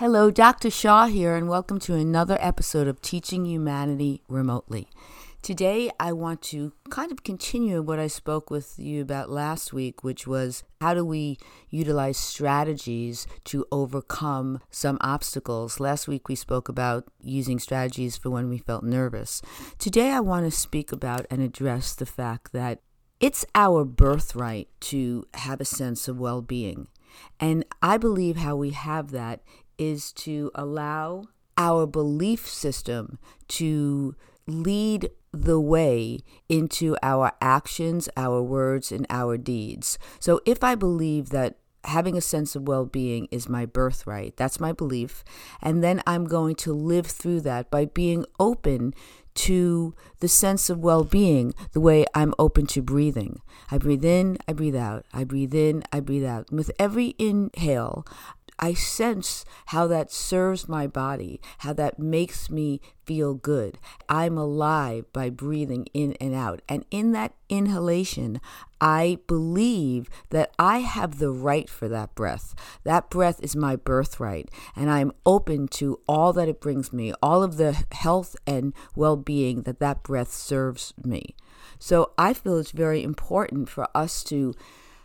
Hello, Dr. Shaw here, and welcome to another episode of Teaching Humanity Remotely. Today, I want to kind of continue what I spoke with you about last week, which was how do we utilize strategies to overcome some obstacles. Last week, we spoke about using strategies for when we felt nervous. Today, I want to speak about and address the fact that it's our birthright to have a sense of well being. And I believe how we have that is to allow our belief system to lead the way into our actions, our words, and our deeds. So if I believe that having a sense of well being is my birthright, that's my belief, and then I'm going to live through that by being open to the sense of well being the way I'm open to breathing. I breathe in, I breathe out. I breathe in, I breathe out. With every inhale, I sense how that serves my body, how that makes me feel good. I'm alive by breathing in and out. And in that inhalation, I believe that I have the right for that breath. That breath is my birthright, and I'm open to all that it brings me, all of the health and well being that that breath serves me. So I feel it's very important for us to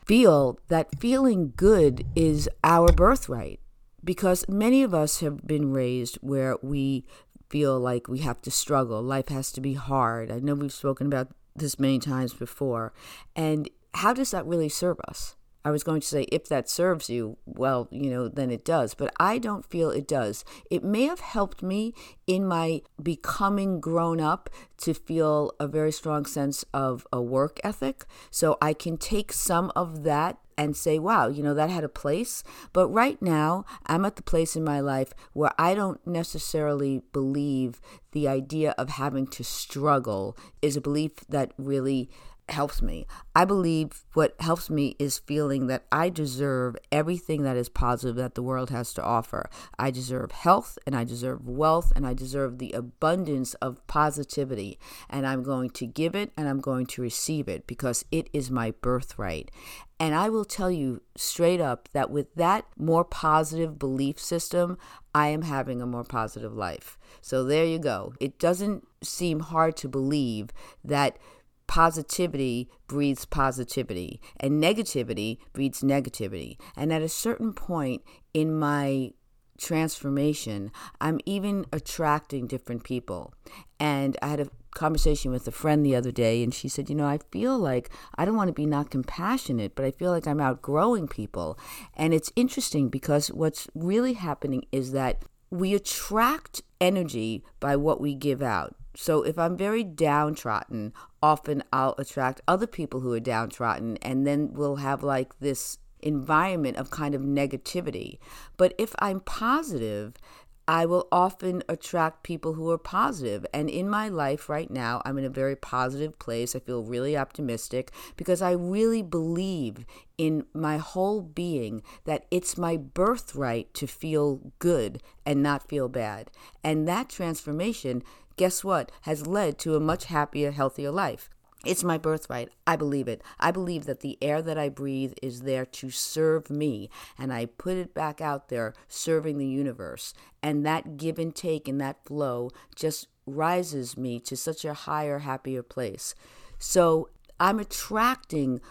feel that feeling good is our birthright because many of us have been raised where we feel like we have to struggle. Life has to be hard. I know we've spoken about this many times before. And how does that really serve us? I was going to say, if that serves you, well, you know, then it does. But I don't feel it does. It may have helped me in my becoming grown up to feel a very strong sense of a work ethic. So I can take some of that and say, wow, you know, that had a place. But right now, I'm at the place in my life where I don't necessarily believe the idea of having to struggle is a belief that really helps me. I believe what helps me is feeling that I deserve everything that is positive that the world has to offer. I deserve health and I deserve wealth and I deserve the abundance of positivity. And I'm going to give it and I'm going to receive it because it is my birthright. And I will tell you straight up that with that more positive belief system, I am having a more positive life. So there you go. It doesn't seem hard to believe that positivity breeds positivity and negativity breeds negativity. And at a certain point in my transformation, I'm even attracting different people. And I had a conversation with a friend the other day, and she said, You know, I feel like I don't want to be not compassionate, but I feel like I'm outgrowing people. And it's interesting because what's really happening is that we attract energy by what we give out. So if I'm very downtrodden, often I'll attract other people who are downtrodden, and then we'll have like this environment of kind of negativity. But if I'm positive, I will often attract people who are positive. And in my life right now, I'm in a very positive place. I feel really optimistic because I really believe in my whole being that it's my birthright to feel good and not feel bad. And that transformation guess what, has led to a much happier, healthier life. It's my birthright. I believe it. I believe that the air that I breathe is there to serve me, and I put it back out there serving the universe. And that give and take and that flow just rises me to such a higher, happier place. So I'm attracting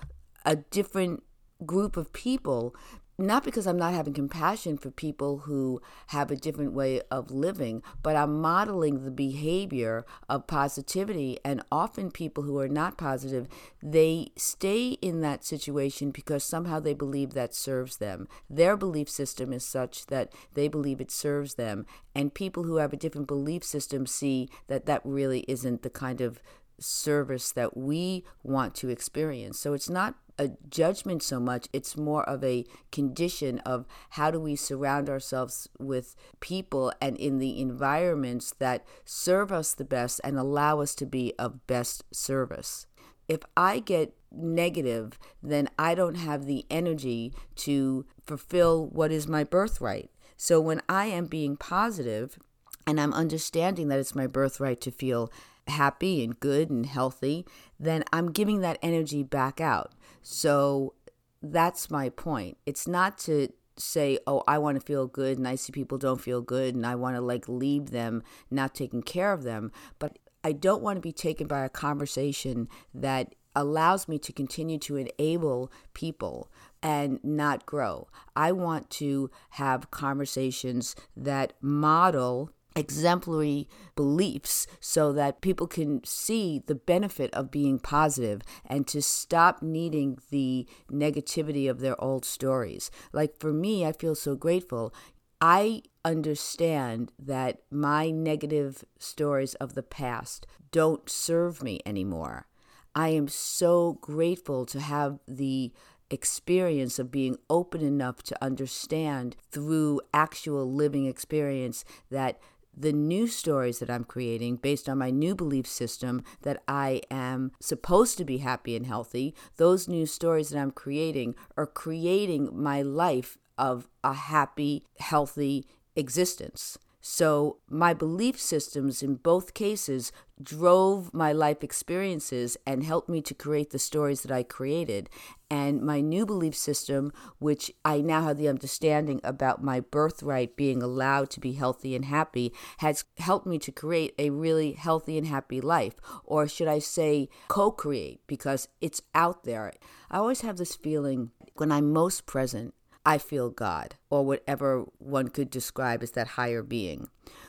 a different group of people not because I'm not having compassion for people who have a different way of living, but I'm modeling the behavior of positivity. And often, people who are not positive, they stay in that situation because somehow they believe that serves them. Their belief system is such that they believe it serves them. And people who have a different belief system see that that really isn't the kind of service that we want to experience. So it's not a judgment so much, it's more of a condition of how do we surround ourselves with people and in the environments that serve us the best and allow us to be of best service. If I get negative, then I don't have the energy to fulfill what is my birthright. So when I am being positive and I'm understanding that it's my birthright to feel happy and good and healthy, then I'm giving that energy back out. So that's my point. It's not to say, oh, I want to feel good and I see people don't feel good and I want to like leave them not taking care of them. But I don't want to be taken by a conversation that allows me to continue to enable people and not grow. I want to have conversations that model exemplary beliefs so that people can see the benefit of being positive and to stop needing the negativity of their old stories. Like for me, I feel so grateful. I understand that my negative stories of the past don't serve me anymore. I am so grateful to have the experience of being open enough to understand through actual living experience that the new stories that I'm creating based on my new belief system that I am supposed to be happy and healthy, those new stories that I'm creating are creating my life of a happy, healthy existence. So, my belief systems in both cases drove my life experiences and helped me to create the stories that I created. And my new belief system, which I now have the understanding about my birthright being allowed to be healthy and happy, has helped me to create a really healthy and happy life. Or should I say, co create, because it's out there. I always have this feeling when I'm most present I feel God, or whatever one could describe as that higher being.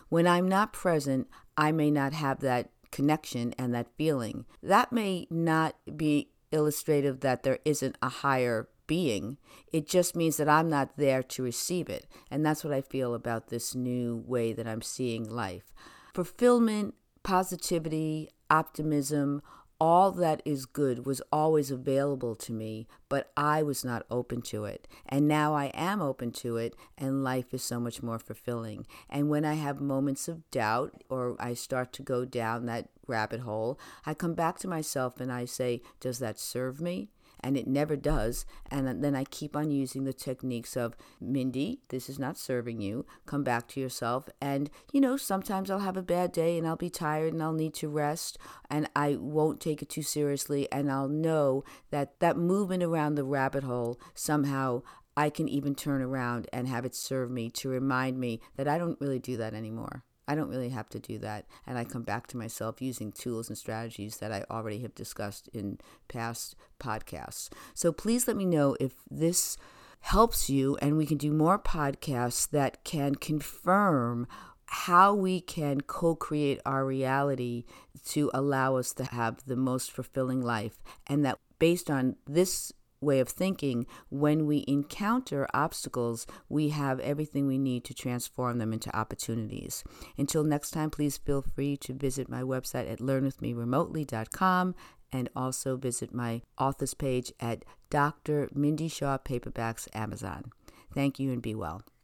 When I'm not present, I may not have that connection and that feeling. That may not be illustrative that there isn't a higher being. It just means that I'm not there to receive it. And that's what I feel about this new way that I'm seeing life. Fulfillment, positivity, optimism, all that is good was always available to me, but I was not open to it. And now I am open to it, and life is so much more fulfilling. And when I have moments of doubt or I start to go down that rabbit hole, I come back to myself and I say, Does that serve me? And it never does. And then I keep on using the techniques of Mindy, this is not serving you. Come back to yourself. And, you know, sometimes I'll have a bad day and I'll be tired and I'll need to rest and I won't take it too seriously. And I'll know that that movement around the rabbit hole somehow I can even turn around and have it serve me to remind me that I don't really do that anymore. I don't really have to do that. And I come back to myself using tools and strategies that I already have discussed in past podcasts. So please let me know if this helps you and we can do more podcasts that can confirm how we can co create our reality to allow us to have the most fulfilling life. And that based on this way of thinking, when we encounter obstacles, we have everything we need to transform them into opportunities. Until next time, please feel free to visit my website at learnwithmeremotely.com and also visit my authors page at Dr. Mindy Shaw Paperbacks Amazon. Thank you and be well.